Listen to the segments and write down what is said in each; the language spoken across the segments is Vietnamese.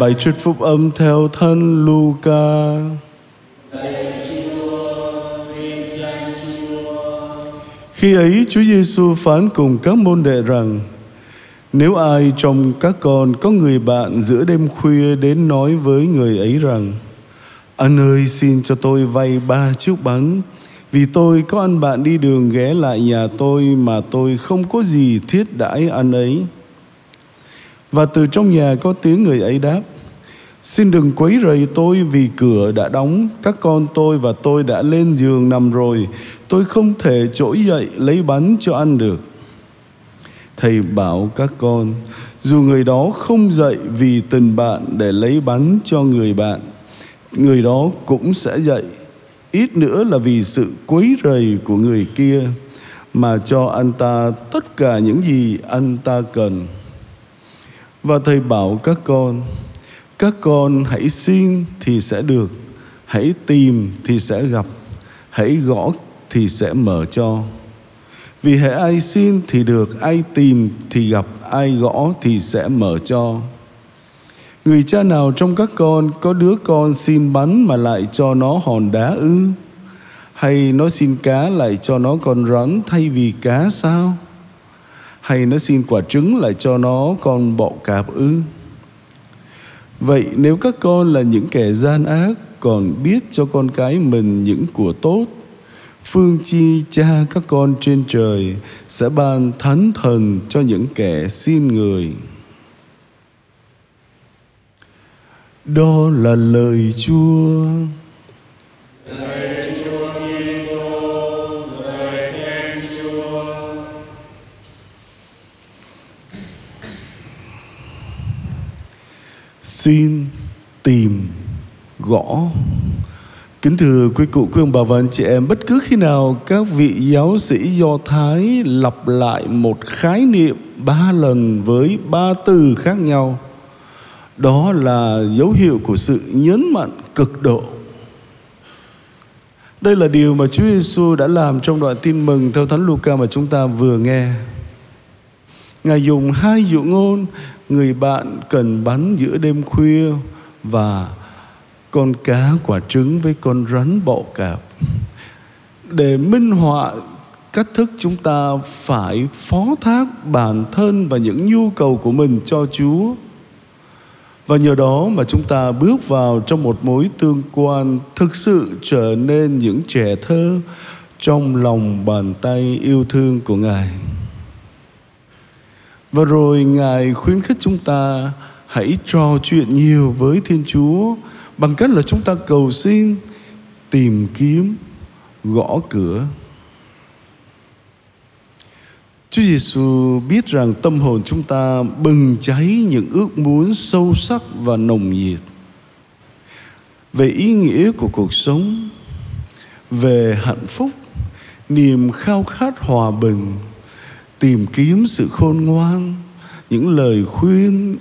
Bài trích phúc âm theo thân Luca. Khi ấy, Chúa Giêsu phán cùng các môn đệ rằng, nếu ai trong các con có người bạn giữa đêm khuya đến nói với người ấy rằng, Anh ơi, xin cho tôi vay ba chiếc bánh, Vì tôi có anh bạn đi đường ghé lại nhà tôi mà tôi không có gì thiết đãi anh ấy và từ trong nhà có tiếng người ấy đáp, Xin đừng quấy rầy tôi vì cửa đã đóng, Các con tôi và tôi đã lên giường nằm rồi. Tôi không thể trỗi dậy lấy bánh cho ăn được. Thầy bảo các con, Dù người đó không dậy vì tình bạn để lấy bánh cho người bạn, Người đó cũng sẽ dậy. Ít nữa là vì sự quấy rầy của người kia Mà cho anh ta tất cả những gì anh ta cần và thầy bảo các con các con hãy xin thì sẽ được, hãy tìm thì sẽ gặp, hãy gõ thì sẽ mở cho. Vì hãy ai xin thì được, ai tìm thì gặp, ai gõ thì sẽ mở cho. Người cha nào trong các con có đứa con xin bắn mà lại cho nó hòn đá ư? Hay nó xin cá lại cho nó con rắn thay vì cá sao? Hay nó xin quả trứng lại cho nó con bọ cạp ư vậy nếu các con là những kẻ gian ác, còn biết cho con cái mình những của tốt, phương chi cha các con trên trời sẽ ban thánh thần cho những kẻ xin người đó là lời chúa Amen. Xin tìm gõ. Kính thưa quý cụ, quý ông bà và anh chị em Bất cứ khi nào các vị giáo sĩ Do Thái lặp lại một khái niệm ba lần với ba từ khác nhau Đó là dấu hiệu của sự nhấn mạnh cực độ. Đây là điều mà Chúa Giêsu đã làm trong đoạn tin mừng theo Thánh Luca mà chúng ta vừa nghe. Ngài dùng hai dụ ngôn, người bạn cần bắn giữa đêm khuya và con cá quả trứng với con rắn bọ cạp để minh họa cách thức chúng ta phải phó thác bản thân và những nhu cầu của mình cho Chúa và nhờ đó mà chúng ta bước vào trong một mối tương quan thực sự trở nên những trẻ thơ trong lòng bàn tay yêu thương của Ngài. Và rồi Ngài khuyến khích chúng ta hãy trò chuyện nhiều với Thiên Chúa bằng cách là chúng ta cầu xin, tìm kiếm, gõ cửa. Chúa Giêsu biết rằng tâm hồn chúng ta bừng cháy những ước muốn sâu sắc và nồng nhiệt về ý nghĩa của cuộc sống, về hạnh phúc, niềm khao khát hòa bình tìm kiếm sự khôn ngoan, những lời khuyên,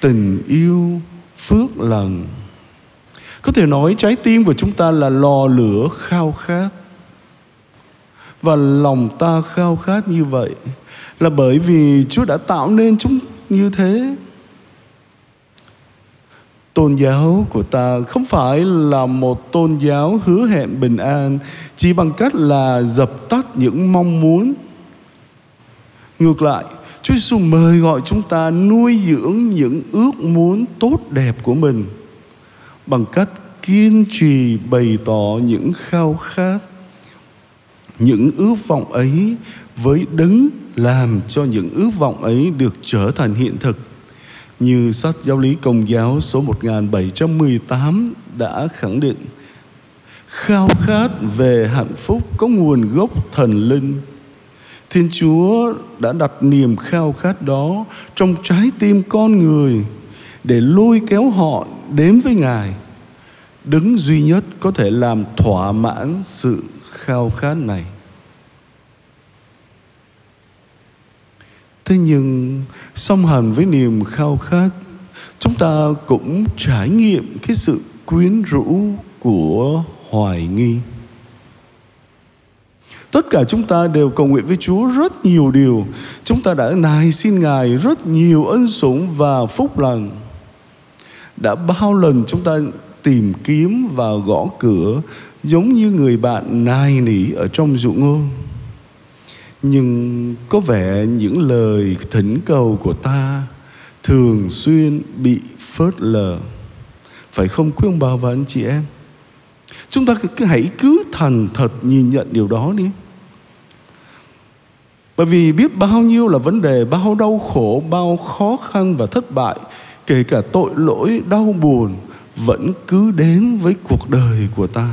tình yêu, phước lành có thể nói trái tim của chúng ta là lò lửa khao khát và lòng ta khao khát như vậy là bởi vì Chúa đã tạo nên chúng như thế. Tôn giáo của ta không phải là một tôn giáo hứa hẹn bình an chỉ bằng cách là dập tắt những mong muốn Ngược lại, Chúa Giêsu mời gọi chúng ta nuôi dưỡng những ước muốn tốt đẹp của mình bằng cách kiên trì bày tỏ những khao khát, những ước vọng ấy với đấng làm cho những ước vọng ấy được trở thành hiện thực. Như sách giáo lý công giáo số 1718 đã khẳng định khao khát về hạnh phúc có nguồn gốc thần linh Thiên Chúa đã đặt niềm khao khát đó trong trái tim con người để lôi kéo họ đến với Ngài. Đứng duy nhất có thể làm thỏa mãn sự khao khát này. Thế nhưng song hành với niềm khao khát, chúng ta cũng trải nghiệm cái sự quyến rũ của hoài nghi Tất cả chúng ta đều cầu nguyện với Chúa rất nhiều điều. Chúng ta đã nài xin Ngài rất nhiều ân sủng và phúc lành. đã bao lần chúng ta tìm kiếm và gõ cửa giống như người bạn nài nỉ ở trong dụ ngôn nhưng có vẻ những lời thỉnh cầu của ta thường xuyên bị phớt lờ phải không, quý ông bà và anh chị em chúng ta cứ hãy cứ thành thật nhìn nhận điều đó đi bởi vì biết bao nhiêu là vấn đề, bao đau khổ, bao khó khăn và thất bại, kể cả tội lỗi, đau buồn, vẫn cứ đến với cuộc đời của ta.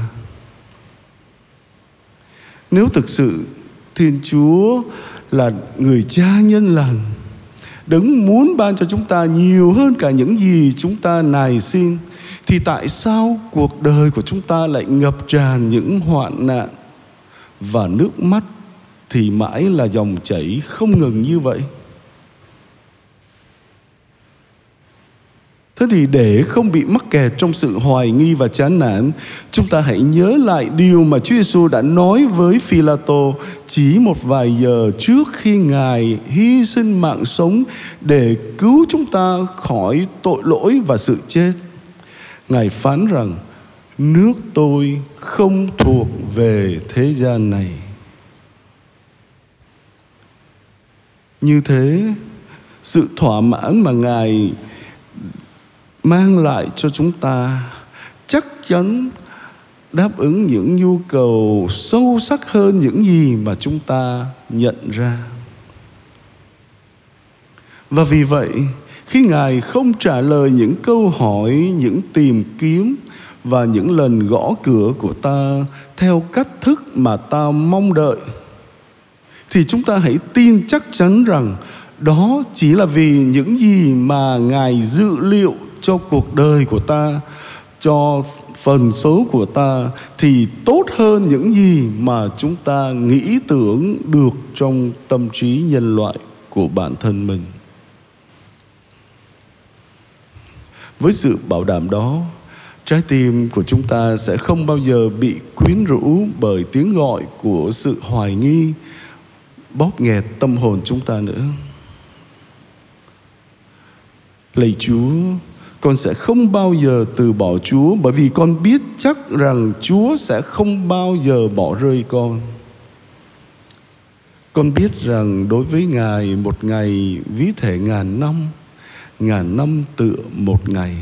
Nếu thực sự thiên chúa là người cha nhân lành, đấng muốn ban cho chúng ta nhiều hơn cả những gì chúng ta nài xin, thì tại sao cuộc đời của chúng ta lại ngập tràn những hoạn nạn và nước mắt thì mãi là dòng chảy không ngừng như vậy Thế thì để không bị mắc kẹt trong sự hoài nghi và chán nản, chúng ta hãy nhớ lại điều mà Chúa Giêsu đã nói với Phi-la-tô chỉ một vài giờ trước khi Ngài hy sinh mạng sống để cứu chúng ta khỏi tội lỗi và sự chết. Ngài phán rằng nước tôi không thuộc về thế gian này. Như thế, sự thỏa mãn mà Ngài mang lại cho chúng ta chắc chắn đáp ứng những nhu cầu sâu sắc hơn những gì mà chúng ta nhận ra. Và vì vậy khi ngài không trả lời những câu hỏi những tìm kiếm và những lần gõ cửa của ta theo cách thức mà ta mong đợi thì chúng ta hãy tin chắc chắn rằng đó chỉ là vì những gì mà ngài dự liệu cho cuộc đời của ta, cho phần số của ta, thì tốt hơn những gì mà chúng ta nghĩ tưởng được trong tâm trí nhân loại của bản thân mình. Với sự bảo đảm đó, trái tim của chúng ta sẽ không bao giờ bị quyến rũ bởi tiếng gọi của sự hoài nghi bóp nghẹt tâm hồn chúng ta nữa lạy chúa con sẽ không bao giờ từ bỏ Chúa bởi vì con biết chắc rằng Chúa sẽ không bao giờ bỏ rơi con. Con biết rằng đối với Ngài một ngày ví thể ngàn năm, ngàn năm tựa một ngày.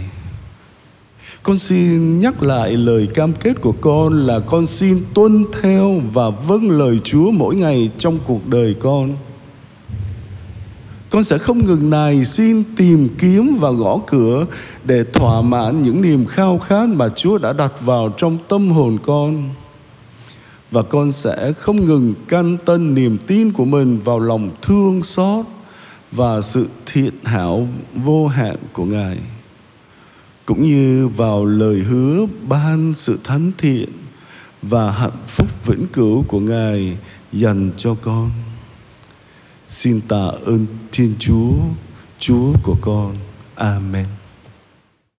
Con xin nhắc lại lời cam kết của con là con xin tuân theo và vâng lời Chúa mỗi ngày trong cuộc đời con con sẽ không ngừng này xin tìm kiếm và gõ cửa để thỏa mãn những niềm khao khát mà Chúa đã đặt vào trong tâm hồn con. Và con sẽ không ngừng căn tân niềm tin của mình vào lòng thương xót và sự thiện hảo vô hạn của Ngài. Cũng như vào lời hứa ban sự thánh thiện và hạnh phúc vĩnh cửu của Ngài dành cho con. Xin tạ ơn Thiên Chúa, Chúa của con. Amen.